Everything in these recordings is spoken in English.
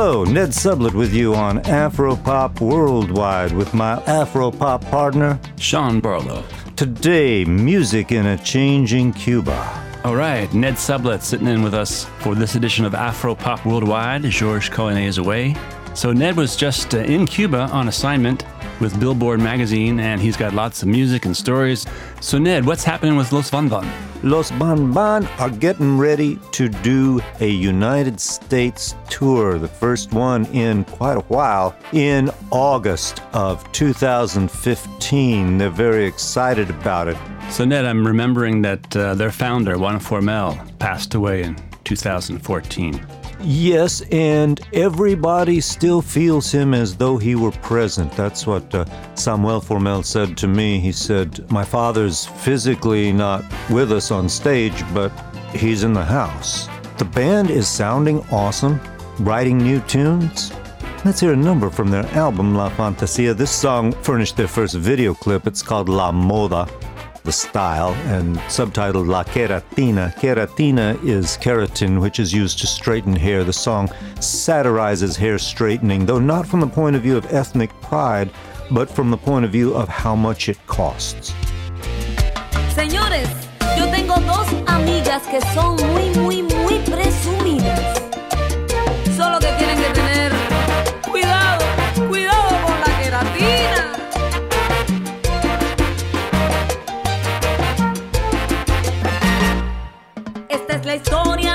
Hello, Ned Sublette with you on Afropop Worldwide with my Afropop partner, Sean Barlow. Today, music in a changing Cuba. All right, Ned Sublette sitting in with us for this edition of Afropop Worldwide. George Collinet is away. So Ned was just uh, in Cuba on assignment with Billboard magazine, and he's got lots of music and stories. So Ned, what's happening with Los Van Van? Los Van Van are getting ready to do a United States tour, the first one in quite a while, in August of 2015. They're very excited about it. So, Ned, I'm remembering that uh, their founder, Juan Formell, passed away in 2014. Yes, and everybody still feels him as though he were present. That's what uh, Samuel Formell said to me. He said, My father's physically not with us on stage, but he's in the house. The band is sounding awesome, writing new tunes. Let's hear a number from their album La Fantasia. This song furnished their first video clip. It's called La Moda the style, and subtitled La Keratina. Keratina is keratin, which is used to straighten hair. The song satirizes hair straightening, though not from the point of view of ethnic pride, but from the point of view of how much it costs. Señores, yo tengo dos amigas que son muy, muy, muy la historia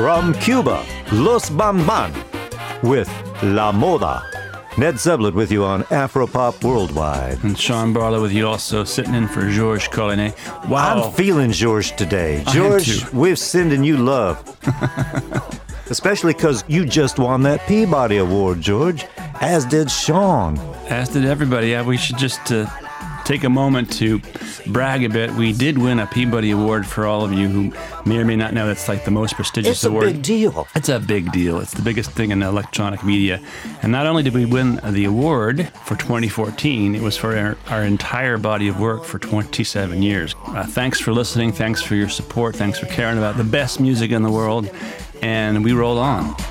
From Cuba, Los Van Van with La Moda. Ned Sublette with you on Afropop Worldwide. And Sean Barlow with you also sitting in for Georges Collinet. Wow. I'm feeling George today. George, we're sending you love. Especially because you just won that Peabody Award, George, as did Sean. As did everybody. Yeah, we should just uh, take a moment to brag a bit. We did win a Peabody Award for all of you who may or may not know that's like the most prestigious It's a award. big deal. It's a big deal. It's the biggest thing in electronic media. And not only did we win the award for 2014, it was for our, our entire body of work for 27 years. Uh, thanks for listening. Thanks for your support. Thanks for caring about the best music in the world. And we roll on.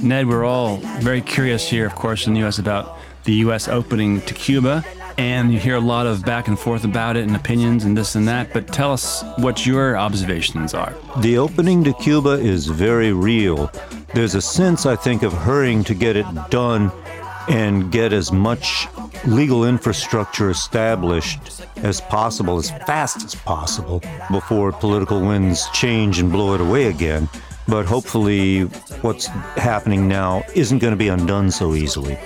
Ned, we're all very curious here, of course, in the U.S. about the U.S. opening to Cuba. And you hear a lot of back and forth about it and opinions and this and that. But tell us what your observations are. The opening to Cuba is very real. There's a sense, I think, of hurrying to get it done and get as much legal infrastructure established as possible, as fast as possible, before political winds change and blow it away again. But hopefully, what's happening now isn't going to be undone so easily.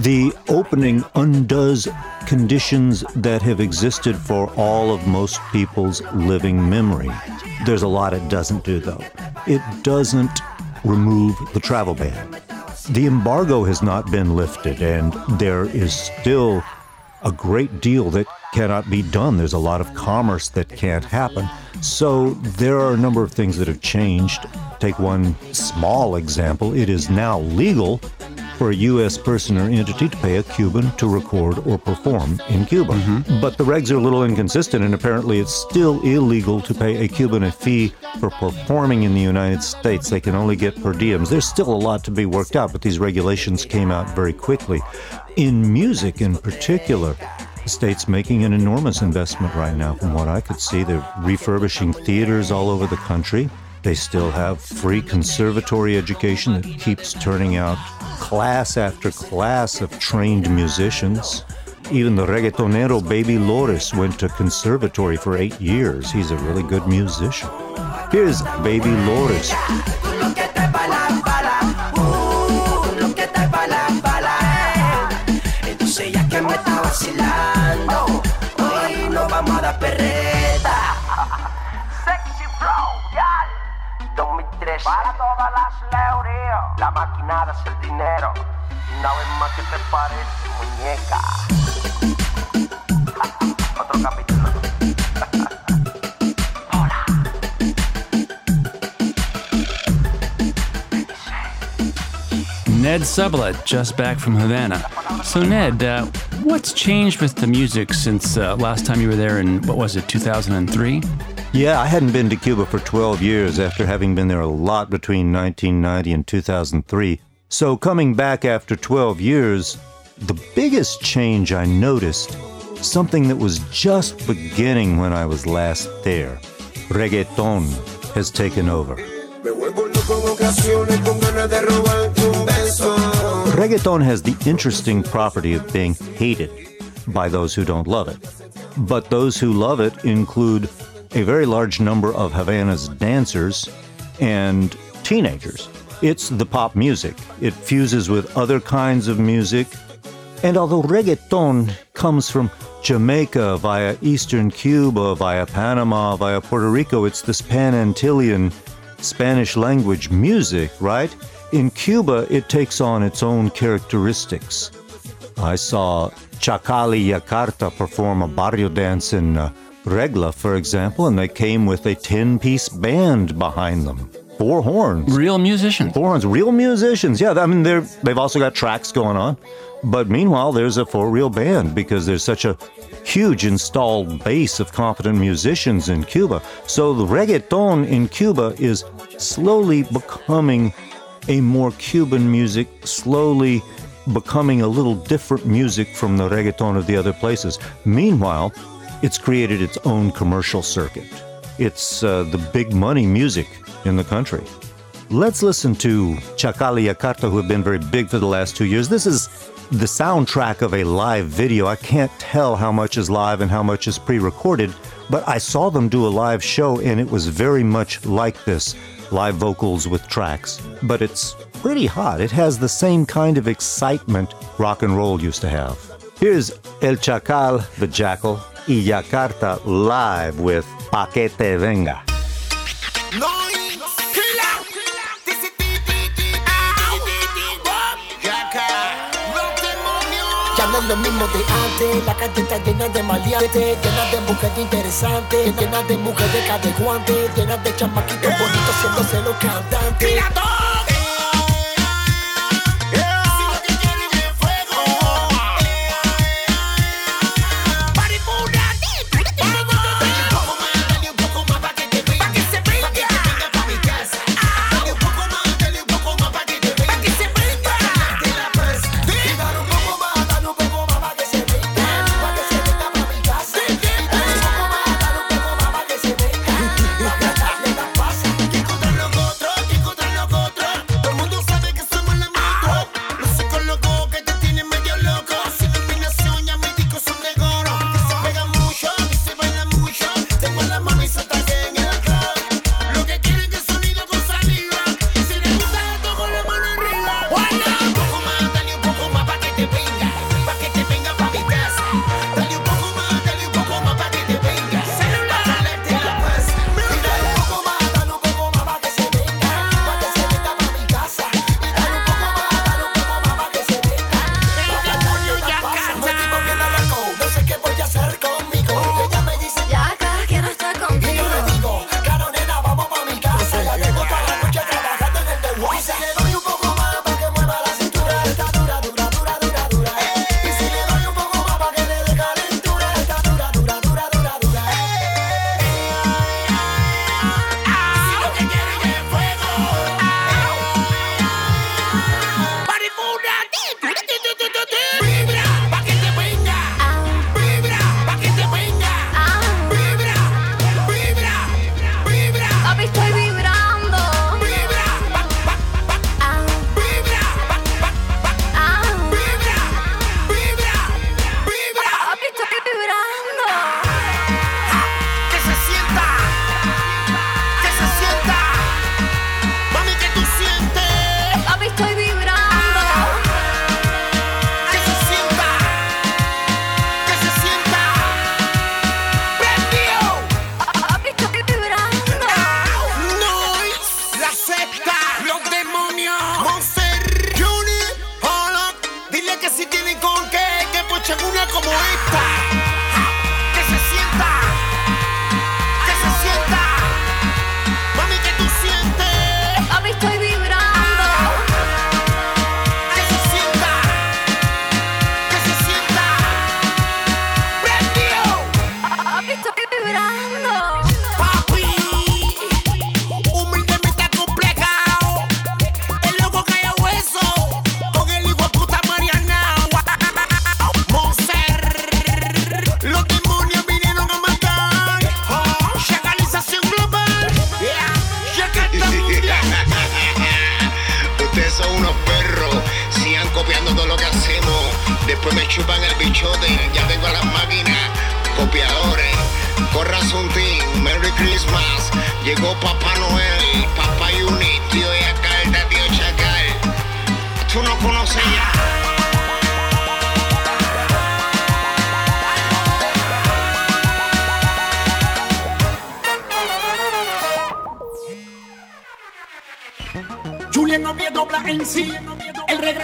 The opening undoes conditions that have existed for all of most people's living memory. There's a lot it doesn't do, though. It doesn't remove the travel ban. The embargo has not been lifted, and there is still a great deal that cannot be done. There's a lot of commerce that can't happen. So there are a number of things that have changed. Take one small example it is now legal for a U.S. person or entity to pay a Cuban to record or perform in Cuba. Mm-hmm. But the regs are a little inconsistent, and apparently it's still illegal to pay a Cuban a fee for performing in the United States. They can only get per diems. There's still a lot to be worked out, but these regulations came out very quickly. In music, in particular, the state's making an enormous investment right now, from what I could see. They're refurbishing theaters all over the country. They still have free conservatory education that keeps turning out class after class of trained musicians. Even the reggaetonero Baby Lores went to conservatory for eight years. He's a really good musician. Here's Baby Lores. Eh. Vacilando, hoy nos vamos a dar perreta. 2003 para todas las. La máquina de hacer dinero. Una vez más que te parece, muñeca. Otro capítulo. Ned Sublette, just back from Havana. So, Ned, uh, what's changed with the music since uh, last time you were there in, what was it, 2003? Yeah, I hadn't been to Cuba for 12 years after having been there a lot between 1990 and 2003. So, coming back after 12 years, the biggest change I noticed, something that was just beginning when I was last there, reggaeton has taken over. Me vuelvo loco en ocasiones con ganas de robarte un beso. Reggaeton has the interesting property of being hated by those who don't love it. But those who love it include a very large number of Havana's dancers and teenagers. It's the pop music. It fuses with other kinds of music. And although reggaeton comes from Jamaica via eastern Cuba, via Panama, via Puerto Rico, it's this Pan Antillian Spanish language music, right? In Cuba, it takes on its own characteristics. I saw Chacal y Yakarta perform a barrio dance in uh, Regla, for example, and they came with a 10 piece band behind them. Four horns. Real musicians. Four horns. Real musicians. Yeah, I mean, they're, they've also got tracks going on. But meanwhile, there's a for real band because there's such a huge installed base of competent musicians in Cuba. So the reggaeton in Cuba is slowly becoming a more Cuban music, slowly becoming a little different music from the reggaeton of the other places. Meanwhile, it's created its own commercial circuit. It's uh, the big money music in the country. Let's listen to Chacal y Yakarta, who have been very big for the last two years. This is the soundtrack of a live video. I can't tell how much is live and how much is pre recorded, but I saw them do a live show and it was very much like this live vocals with tracks. But it's pretty hot. It has the same kind of excitement rock and roll used to have. Here's El Chacal, the Jackal, y Yakarta live with Pa' que te venga. lo mismo de antes La calle llena de maleantes Llena de mujeres interesantes Llena de mujeres Llena de chamaquitos bonitos siendo los cantantes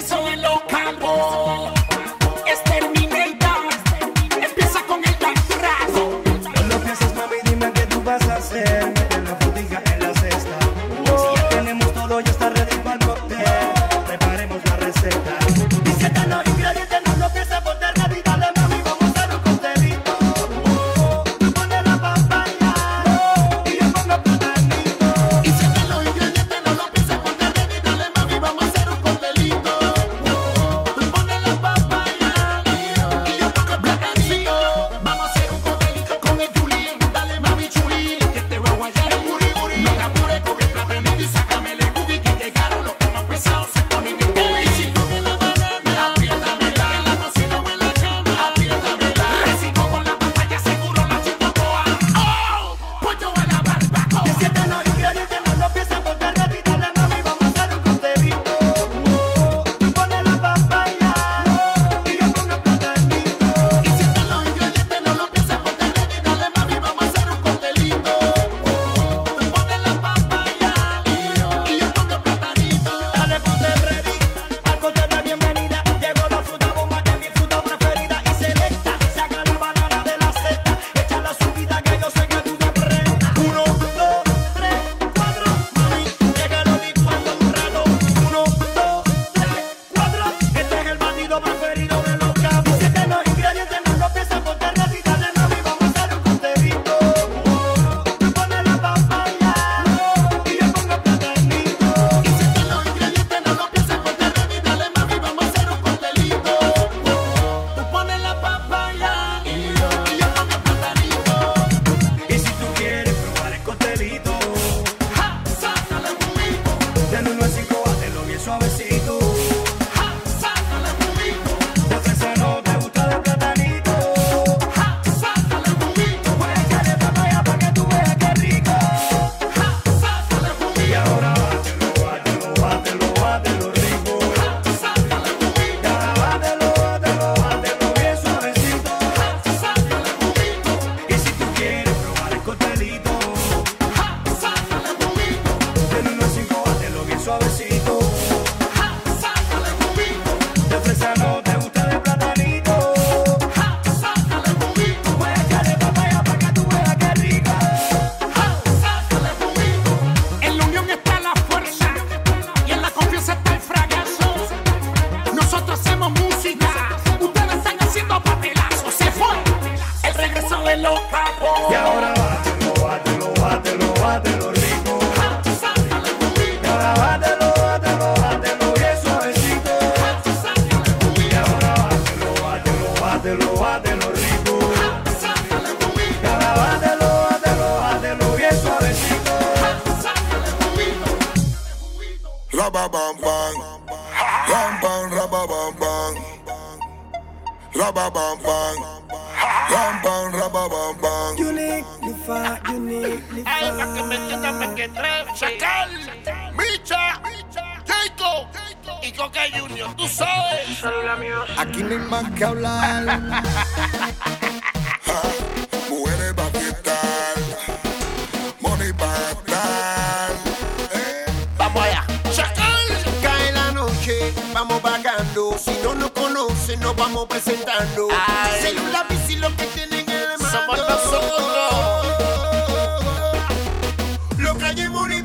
so we no combo. vaya. Chacal. Cae la noche, vamos vagando. Si no nos conocen, nos vamos presentando. Celular, bici, lo que tienen en la mano. Somos nosotros. Los calles y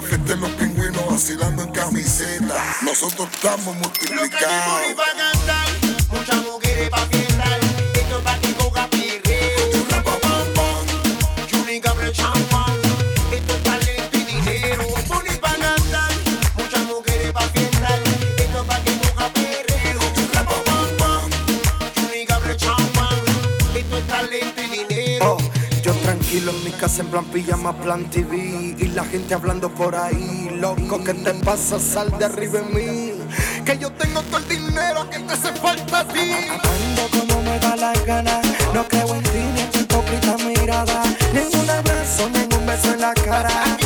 la fiesta los pingüinos vacilando en camiseta. Nosotros estamos multiplicados. en plan pijama, plan TV Y la gente hablando por ahí. Loco, ¿qué te pasa? Sal de arriba en mí Que yo tengo todo el dinero que te hace falta a ti. Ando como me da las ganas No creo en ti ni en tu hipócrita mirada. Ningún abrazo, ningún beso en la cara.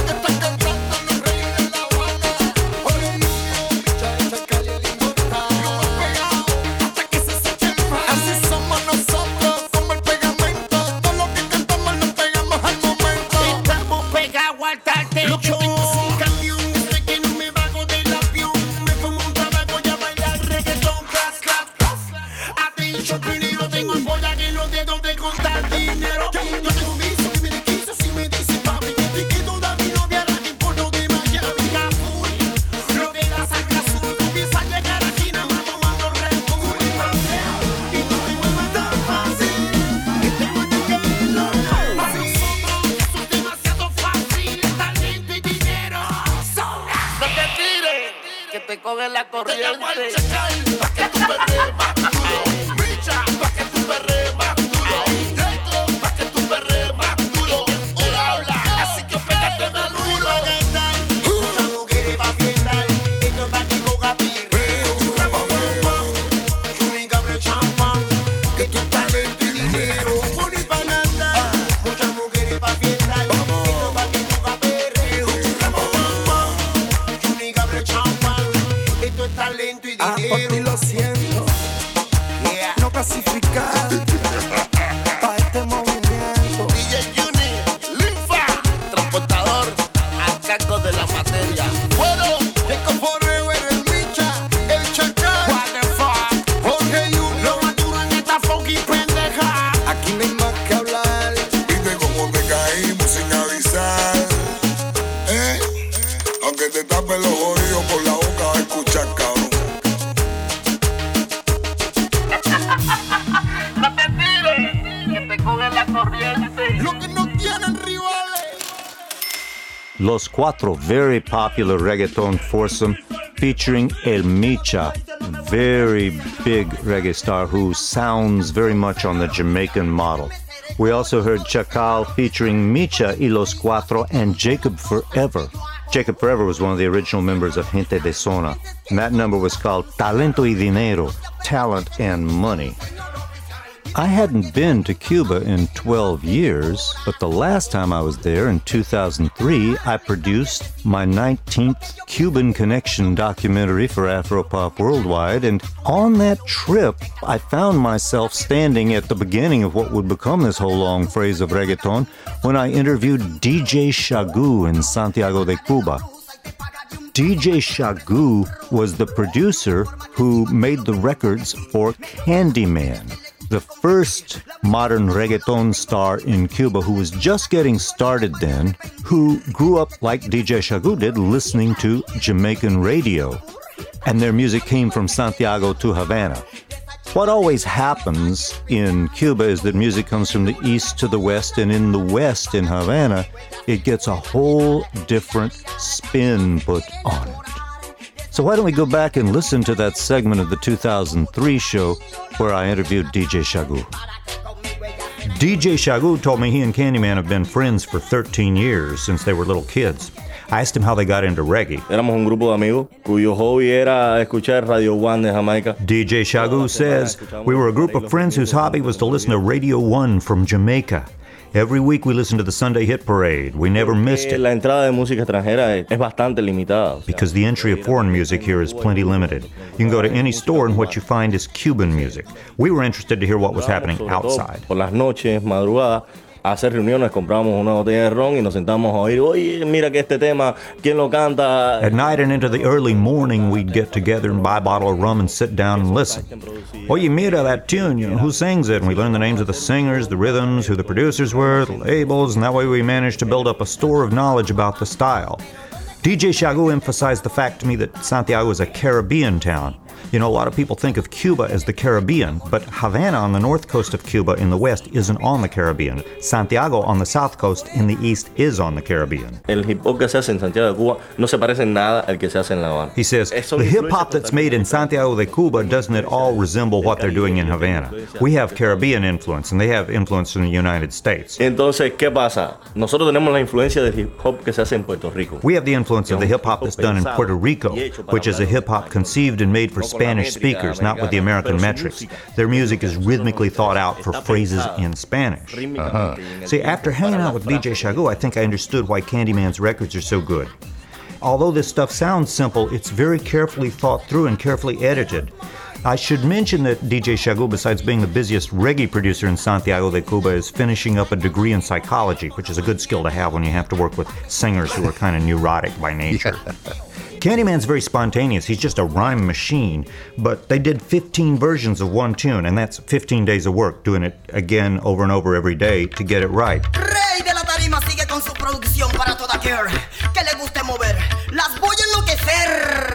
Popular reggaeton foursome featuring El Micha, very big reggae star who sounds very much on the Jamaican model. We also heard Chacal featuring Micha y Los Cuatro and Jacob Forever. Jacob Forever was one of the original members of Gente de Zona, and that number was called Talento y Dinero, Talent and Money. I hadn't been to Cuba in 12 years, but the last time I was there in 2003, I produced my 19th Cuban Connection documentary for Afropop Worldwide. And on that trip, I found myself standing at the beginning of what would become this whole long phrase of reggaeton when I interviewed DJ Shagu in Santiago de Cuba. DJ Shagu was the producer who made the records for Candyman, the first modern reggaeton star in Cuba who was just getting started then, who grew up like DJ Shagu did, listening to Jamaican radio. And their music came from Santiago to Havana. What always happens in Cuba is that music comes from the east to the west, and in the west, in Havana, it gets a whole different spin put on it. So, why don't we go back and listen to that segment of the 2003 show where I interviewed DJ Shagu? DJ Shagu told me he and Candyman have been friends for 13 years since they were little kids. I asked him how they got into reggae. Éramos un grupo de amigos cuyo hobby era escuchar Radio One de Jamaica. DJ Shagu says, We were a group of friends whose hobby was to listen to Radio 1 from Jamaica. Every week we listen to the Sunday Hit Parade. We never missed it La entrada de música extranjera es bastante limitada. because the entry of foreign music here is plenty limited. You can go to any store and what you find is Cuban music. We were interested to hear what was happening outside. Por las noches, madrugadas, hacer reuniones, compramos una botella de ron y nos sentamos a oír, oye, mira que este tema, ¿quién lo canta? At night and into the early morning, we'd get together and buy a bottle of rum and sit down and listen. Oye, mira that tune, you know, who sings it? And we learned the names of the singers, the rhythms, who the producers were, the labels, and that way we managed to build up a store of knowledge about the style. DJ Shagu emphasized the fact to me that Santiago is a Caribbean town. You know, a lot of people think of Cuba as the Caribbean, but Havana on the north coast of Cuba in the west isn't on the Caribbean. Santiago on the south coast in the east is on the Caribbean. El hip hop que se hace en Santiago de Cuba no se parece nada al que se hace en La Habana. He says, the hip hop that's made in Santiago de Cuba doesn't at all resemble what they're doing in Havana. We have Caribbean influence, and they have influence from the United States. Entonces, ¿qué pasa? Nosotros tenemos la influencia del hip hop que se hace en Puerto Rico. We have the influence of the hip hop that's done in Puerto Rico, which is a hip hop conceived and made for Spanish speakers, not with the American metrics. Their music is rhythmically thought out for phrases in Spanish. Uh-huh. See, after hanging out with DJ Shagu, I think I understood why Candyman's records are so good. Although this stuff sounds simple, it's very carefully thought through and carefully edited. I should mention that DJ Shagu, besides being the busiest reggae producer in Santiago de Cuba, is finishing up a degree in psychology, which is a good skill to have when you have to work with singers who are kind of neurotic by nature. Candyman's very spontaneous. He's just a rhyme machine. But they did 15 versions of one tune, and that's 15 days of work doing it again over and over every day to get it right. Rey de la tarima sigue con su producción para toda que le guste mover. Las voy a enloquecer.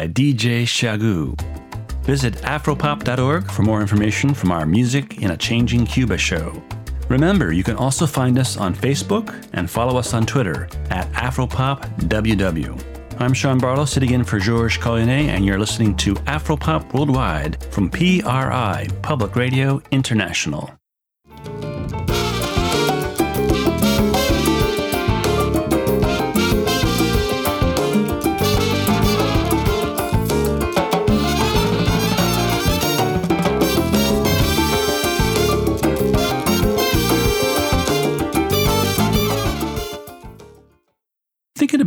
By DJ Shagu. Visit afropop.org for more information from our Music in a Changing Cuba show. Remember, you can also find us on Facebook and follow us on Twitter at AfropopWW. I'm Sean Barlow, sitting in for Georges Collinet, and you're listening to Afropop Worldwide from PRI, Public Radio International.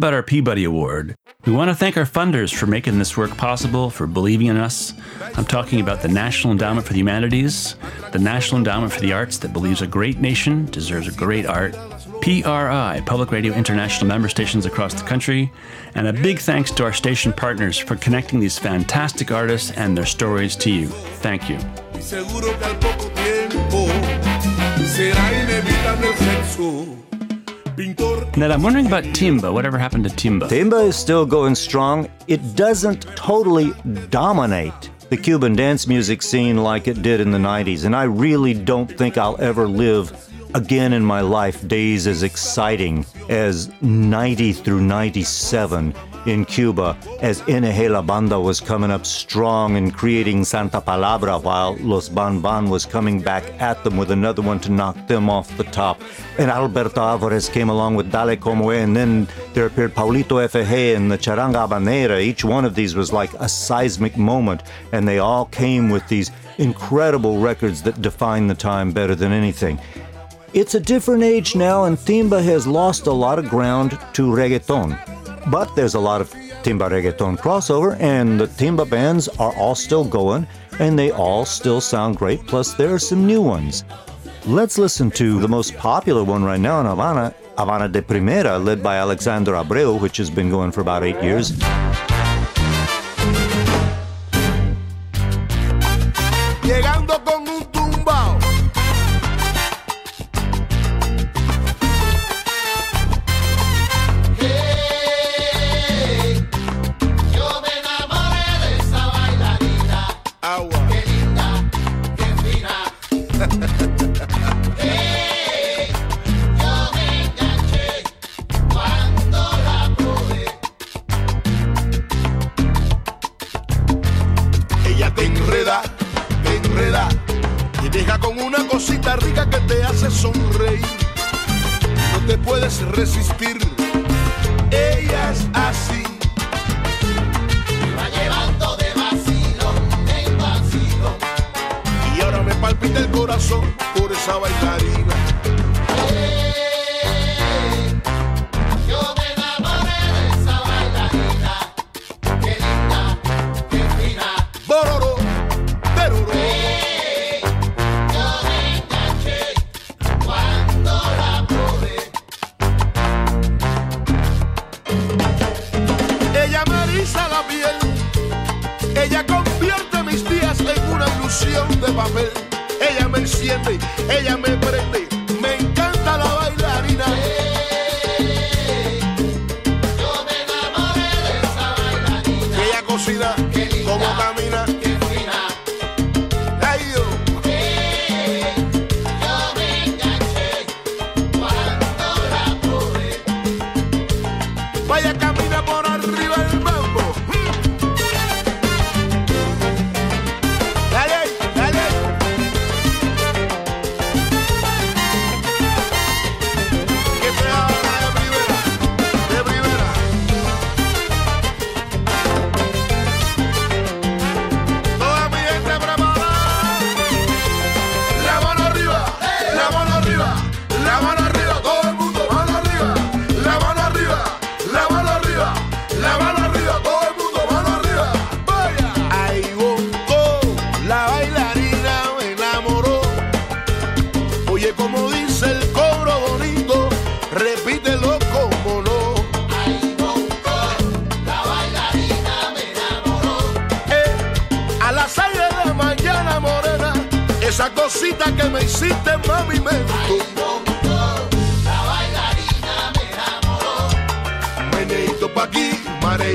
About our Peabody Award, we want to thank our funders for making this work possible, for believing in us. I'm talking about the National Endowment for the Humanities, the National Endowment for the Arts that believes a great nation deserves a great art, PRI, Public Radio International member stations across the country, and a big thanks to our station partners for connecting these fantastic artists and their stories to you. Thank you. Será inevitable sexo. Pintor Ned, I'm wondering about Timba. Whatever happened to Timba? Timba is still going strong. It doesn't totally dominate the Cuban dance music scene like it did in the 90s, and I really don't think I'll ever live again in my life days as exciting as 90 through 97 in Cuba as La Banda was coming up strong and creating Santa Palabra while Los Van Van was coming back at them with another one to knock them off the top. And Alberto Alvarez came along with Dale Como E, and then there appeared Paulito FG and the Charanga Habanera. Each one of these was like a seismic moment, and they all came with these incredible records that define the time better than anything. It's a different age now, and Timba has lost a lot of ground to reggaeton. But there's a lot of Timba reggaeton crossover, and the Timba bands are all still going, and they all still sound great, plus there are some new ones. Let's listen to the most popular one right now in Havana, Havana de Primera, led by Alexander Abreu, which has been going for about eight years. Palpita el corazón por esa bailarina.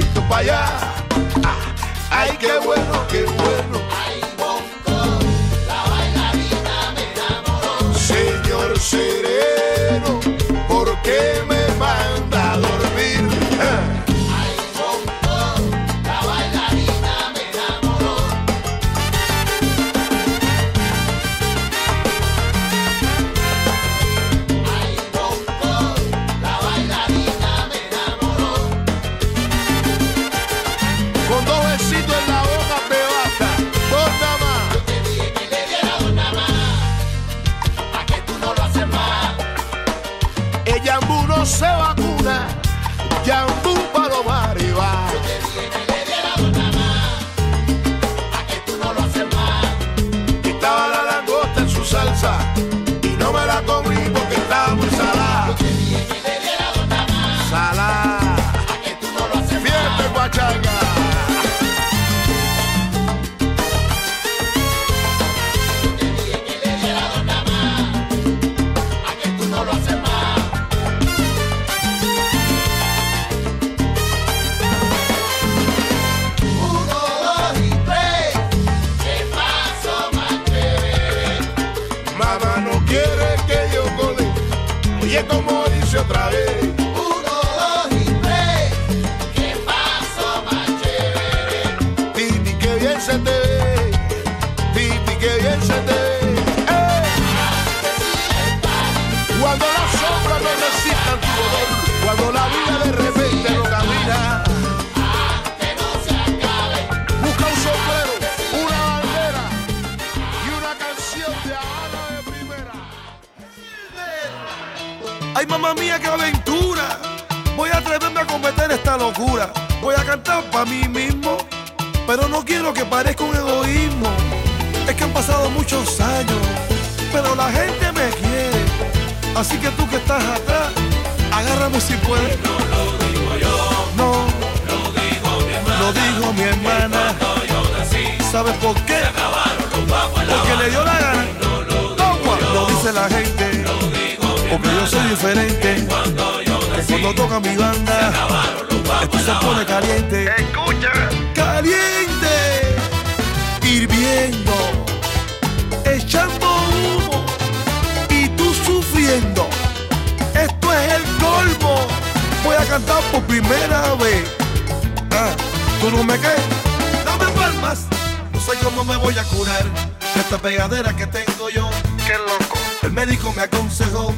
pasito para allá. Ah, ay, qué bueno, qué bueno. Ay, bonco, la bailarita me enamoró. Señor seré. Ay, mamá mía, qué aventura. Voy a atreverme a cometer esta locura. Voy a cantar para mí mismo, pero no quiero que parezca un egoísmo. Es que han pasado muchos años, pero la gente me quiere. Así que tú que estás atrás, agárrame si puedes. No lo digo yo. No. Lo dijo mi hermana. Lo dijo mi hermana. ¿Sabes por qué? Porque le dio la gana. Toma, lo dice la gente. Porque yo soy diferente. Que cuando toca mi banda, esto se pone caliente. Escucha. Caliente. Hirviendo. Echando humo. Y tú sufriendo. Esto es el colmo. Voy a cantar por primera vez. Ah, ¿tú no me crees? Dame palmas. No sé cómo me voy a curar esta pegadera que tengo yo. Qué loco. El médico me aconsejó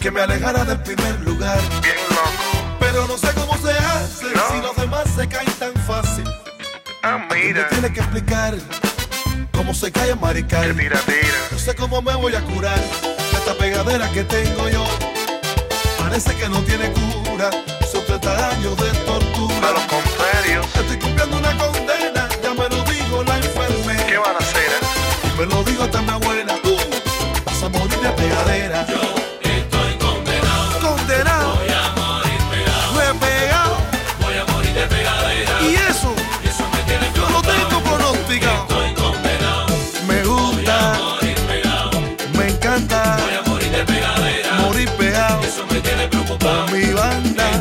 que me alejara del primer lugar. Bien loco. Pero no sé cómo se hace si los demás se caen tan fácil. Ah, mira. Me tiene que explicar cómo se cae en marical. Tira, tira. No sé cómo me voy a curar de esta pegadera que tengo yo. Parece que no tiene cura. Son 30 años de tortura. A los contrarios. Estoy cumpliendo una condena. Ya me lo dijo la enfermera. ¿Qué van a hacer? Me lo dijo hasta mi abuela. Tú vas a morir de pegadera. Yo encanta. Voy a morir de pegadera. Morir pegado. Eso me tiene preocupado. Con mi banda.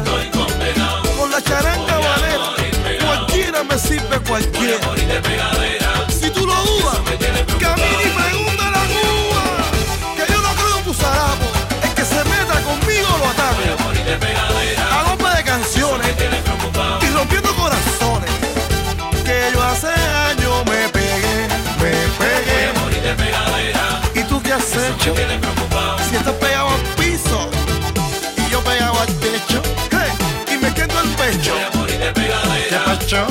Qué? Si estás pegado al piso y yo pegado al techo. Hey, y me quedo el pecho. Voy a morir de pegadera. ¿Qué pacho?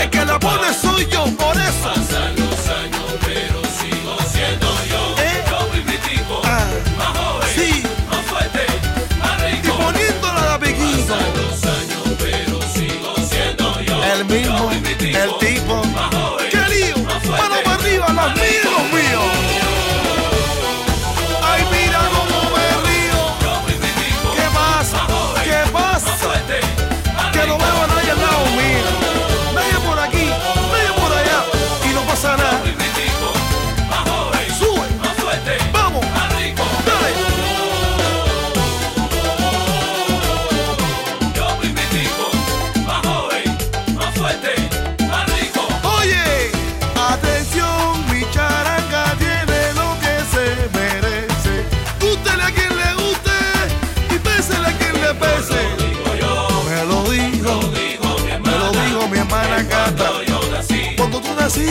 El que la pone soy yo, por eso. Pasan los años, pero sigo siendo yo. Yo primitivo, más joven, sí. más fuerte, más rico. Y poniéndola la piquito. Pasan los años, pero sigo siendo yo. El mismo, el tipo. Más joven,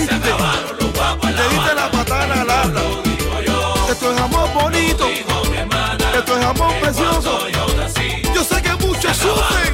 viste. Te diste la patana al habla. Esto es amor bonito. Esto es amor precioso. Yo sé que muchos sufren.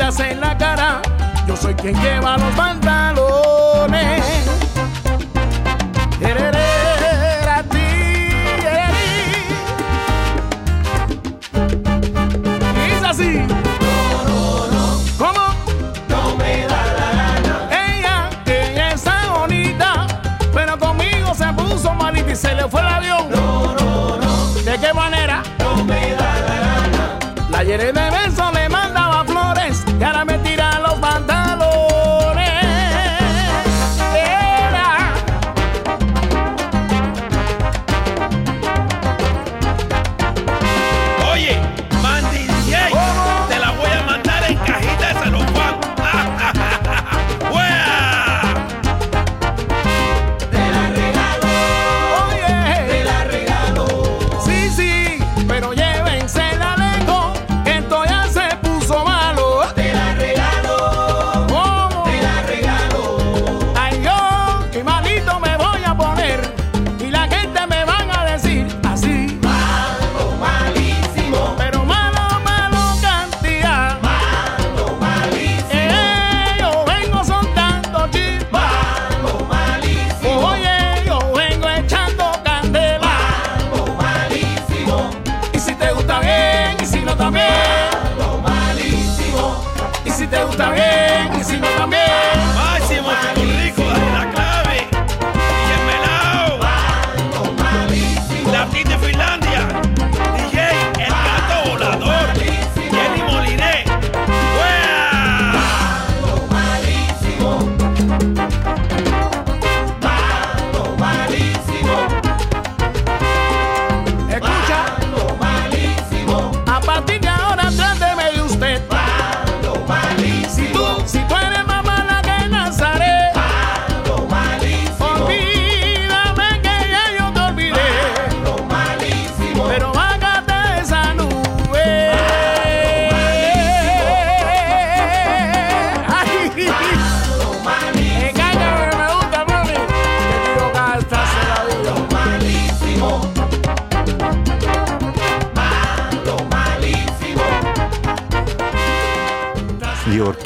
en la cara. Yo soy quien lleva los pantalones. Es así. No, no, no. ¿Cómo? No me da la gana. Ella, que está bonita, pero conmigo se puso malita y se le fue el avión. No, no, no. ¿De qué manera? No me da la gana. La Yerena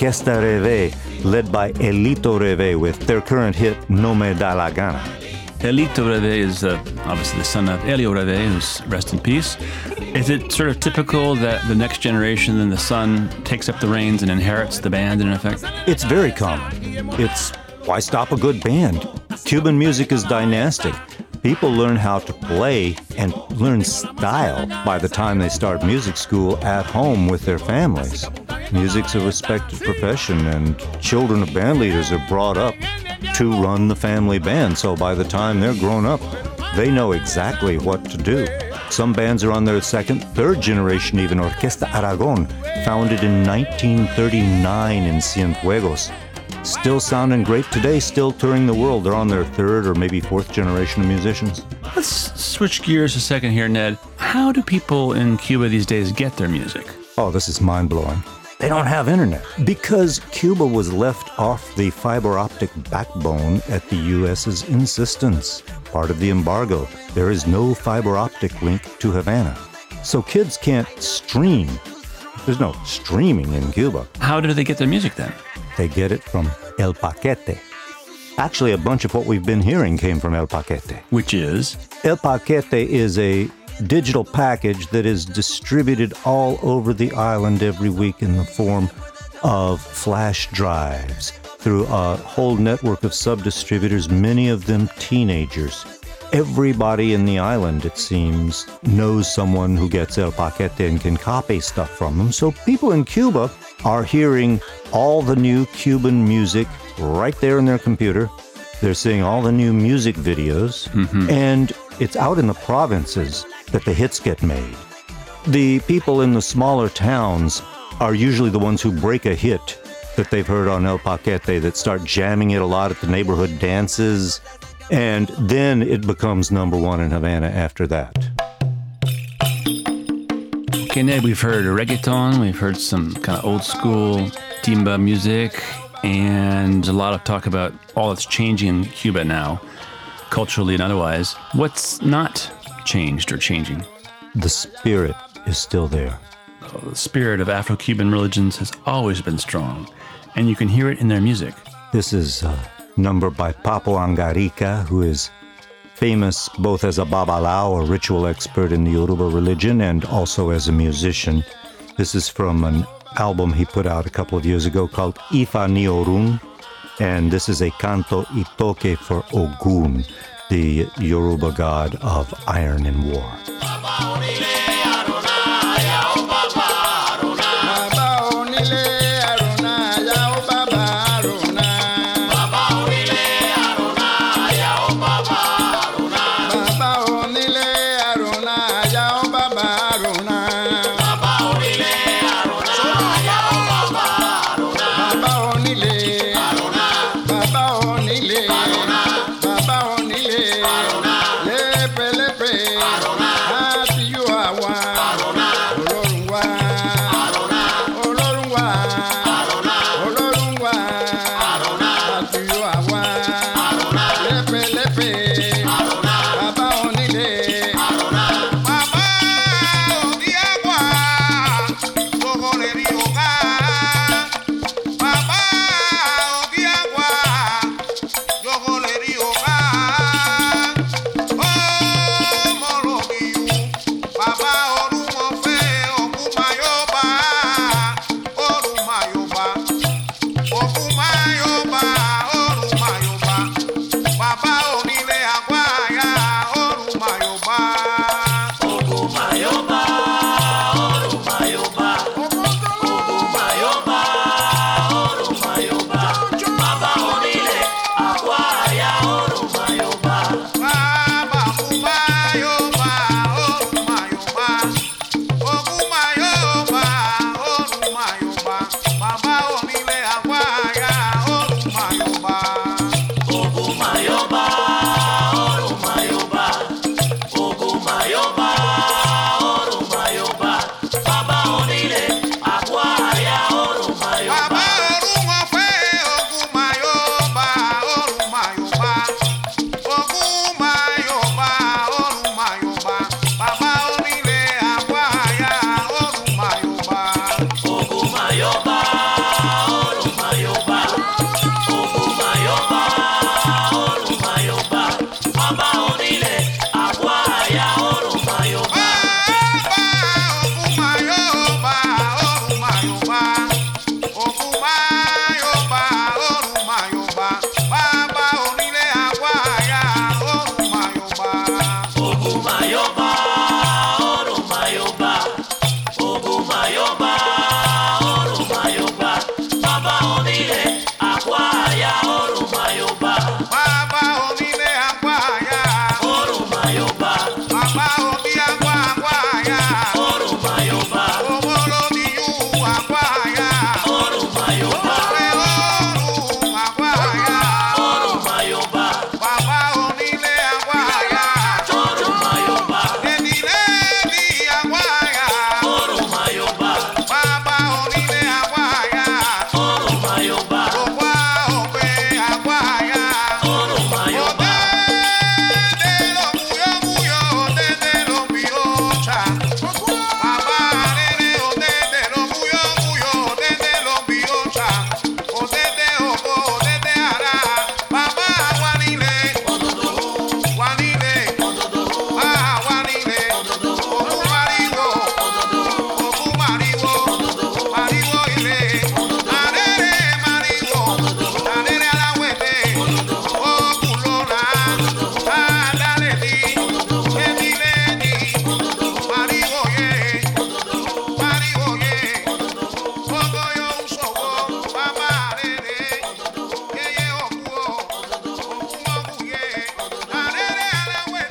Orquesta Reve, led by Elito Reve, with their current hit No Me Da La Gana. Elito Reve is uh, obviously the son of Elio Reve, who's rest in peace. Is it sort of typical that the next generation and the son takes up the reins and inherits the band in effect? It's very common. It's why stop a good band? Cuban music is dynastic. People learn how to play and learn style by the time they start music school at home with their families. Music's a respected profession, and children of band leaders are brought up to run the family band. So by the time they're grown up, they know exactly what to do. Some bands are on their second, third generation, even Orquesta Aragon, founded in 1939 in Cienfuegos. Still sounding great today, still touring the world. They're on their third or maybe fourth generation of musicians. Let's switch gears a second here, Ned. How do people in Cuba these days get their music? Oh, this is mind blowing. They don't have internet because Cuba was left off the fiber optic backbone at the US's insistence. Part of the embargo, there is no fiber optic link to Havana. So kids can't stream. There's no streaming in Cuba. How do they get their music then? They get it from El Paquete. Actually, a bunch of what we've been hearing came from El Paquete. Which is? El Paquete is a digital package that is distributed all over the island every week in the form of flash drives through a whole network of sub distributors, many of them teenagers. Everybody in the island, it seems, knows someone who gets El Paquete and can copy stuff from them. So people in Cuba are hearing all the new Cuban music right there in their computer. They're seeing all the new music videos, mm-hmm. and it's out in the provinces that the hits get made. The people in the smaller towns are usually the ones who break a hit that they've heard on El Paquete that start jamming it a lot at the neighborhood dances, and then it becomes number one in Havana after that. Okay, Ned, we've heard reggaeton, we've heard some kind of old school timba music, and a lot of talk about all that's changing in Cuba now, culturally and otherwise. What's not changed or changing? The spirit is still there. Oh, the spirit of Afro Cuban religions has always been strong, and you can hear it in their music. This is a number by Papo Angarica, who is famous both as a babalao, a ritual expert in the Yoruba religion, and also as a musician. This is from an album he put out a couple of years ago called Ifa ni Orun, and this is a canto itoke for Ogun, the Yoruba god of iron and war.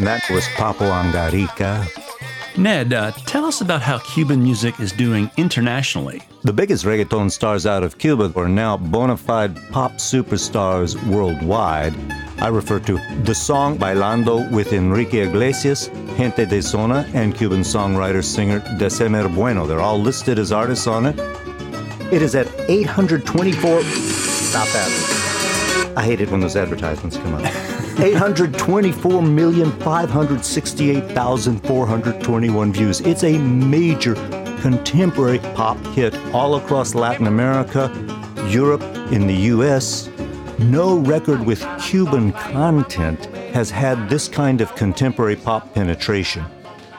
That was Papo Angarica. Ned, uh, tell us about how Cuban music is doing internationally. The biggest reggaeton stars out of Cuba are now bona fide pop superstars worldwide. I refer to the song Bailando with Enrique Iglesias, Gente de Zona, and Cuban songwriter singer Descemer Bueno. They're all listed as artists on it. It is at 824. Stop that. I hate it when those advertisements come up. 824,568,421 views. It's a major contemporary pop hit all across Latin America, Europe, in the US. No record with Cuban content has had this kind of contemporary pop penetration.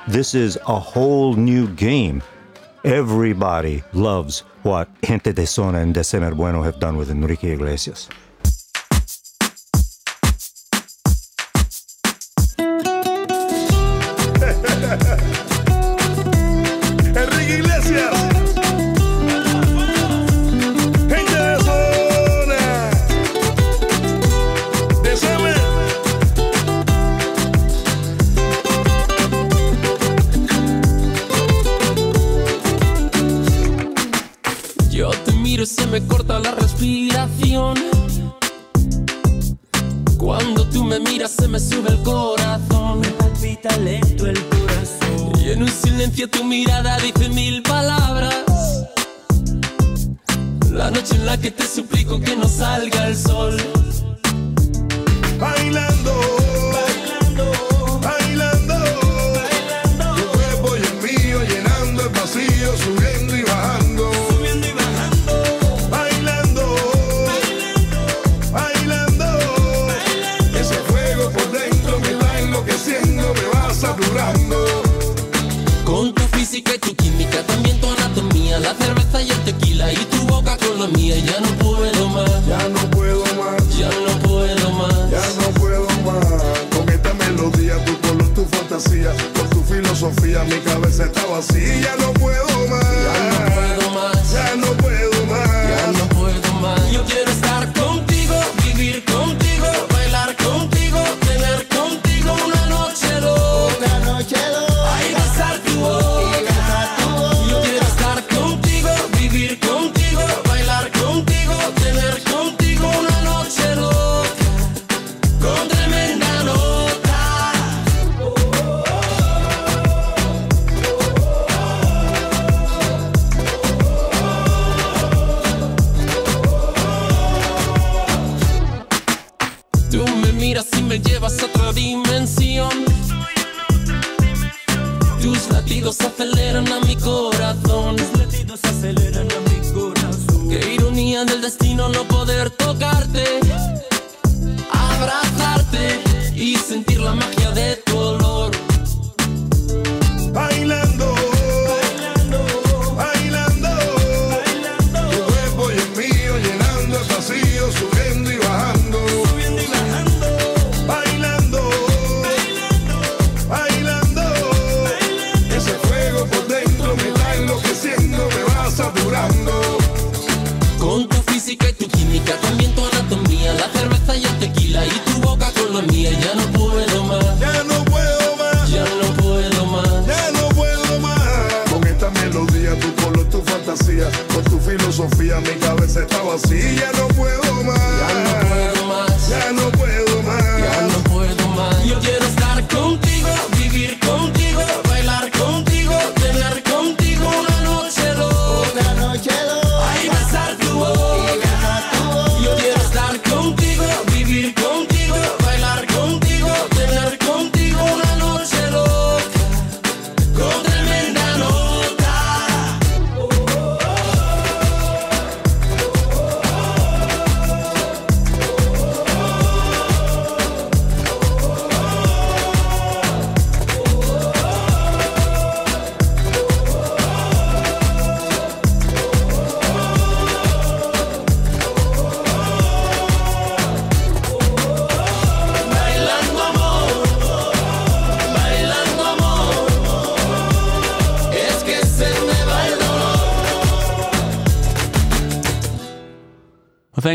This is a whole new game. Everybody loves what Gente de Zona and Descemer Bueno have done with Enrique Iglesias.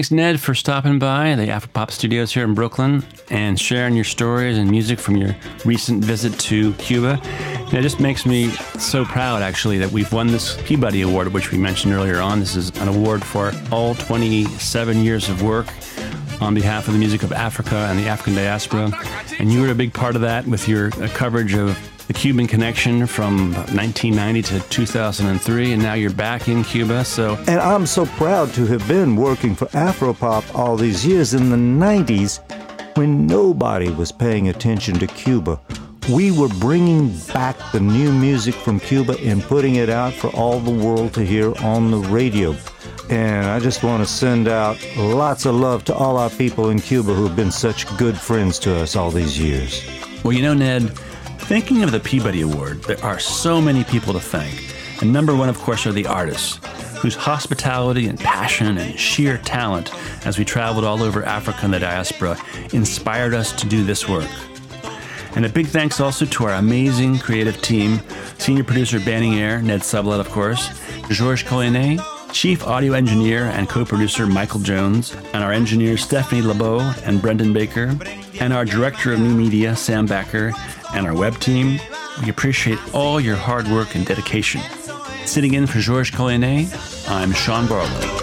Thanks, Ned, for stopping by the Afropop studios here in Brooklyn and sharing your stories and music from your recent visit to Cuba. And it just makes me so proud, actually, that we've won this Peabody Award, which we mentioned earlier on. This is an award for all 27 years of work on behalf of the music of Africa and the African diaspora. And you were a big part of that with your uh, coverage of the Cuban connection from 1990 to 2003, and now you're back in Cuba. So And I'm so proud to have been working for Afropop all these years in the 90s when nobody was paying attention to Cuba. We were bringing back the new music from Cuba and putting it out for all the world to hear on the radio. And I just want to send out lots of love to all our people in Cuba who've been such good friends to us all these years. Well, you know, Ned, thinking of the Peabody Award, there are so many people to thank. And number one, of course, are the artists, whose hospitality and passion and sheer talent as we traveled all over Africa and the diaspora inspired us to do this work. And a big thanks also to our amazing creative team senior producer Banning Eyre, Ned Sublette, of course, Georges Collinet, chief audio engineer and co producer Michael Jones, and our engineers Stephanie LeBeau and Brendan Baker, and our director of new media, Sam Backer, and our web team. We appreciate all your hard work and dedication. Sitting in for Georges Collinet, I'm Sean Barlow.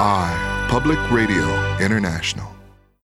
PRI, Public Radio International.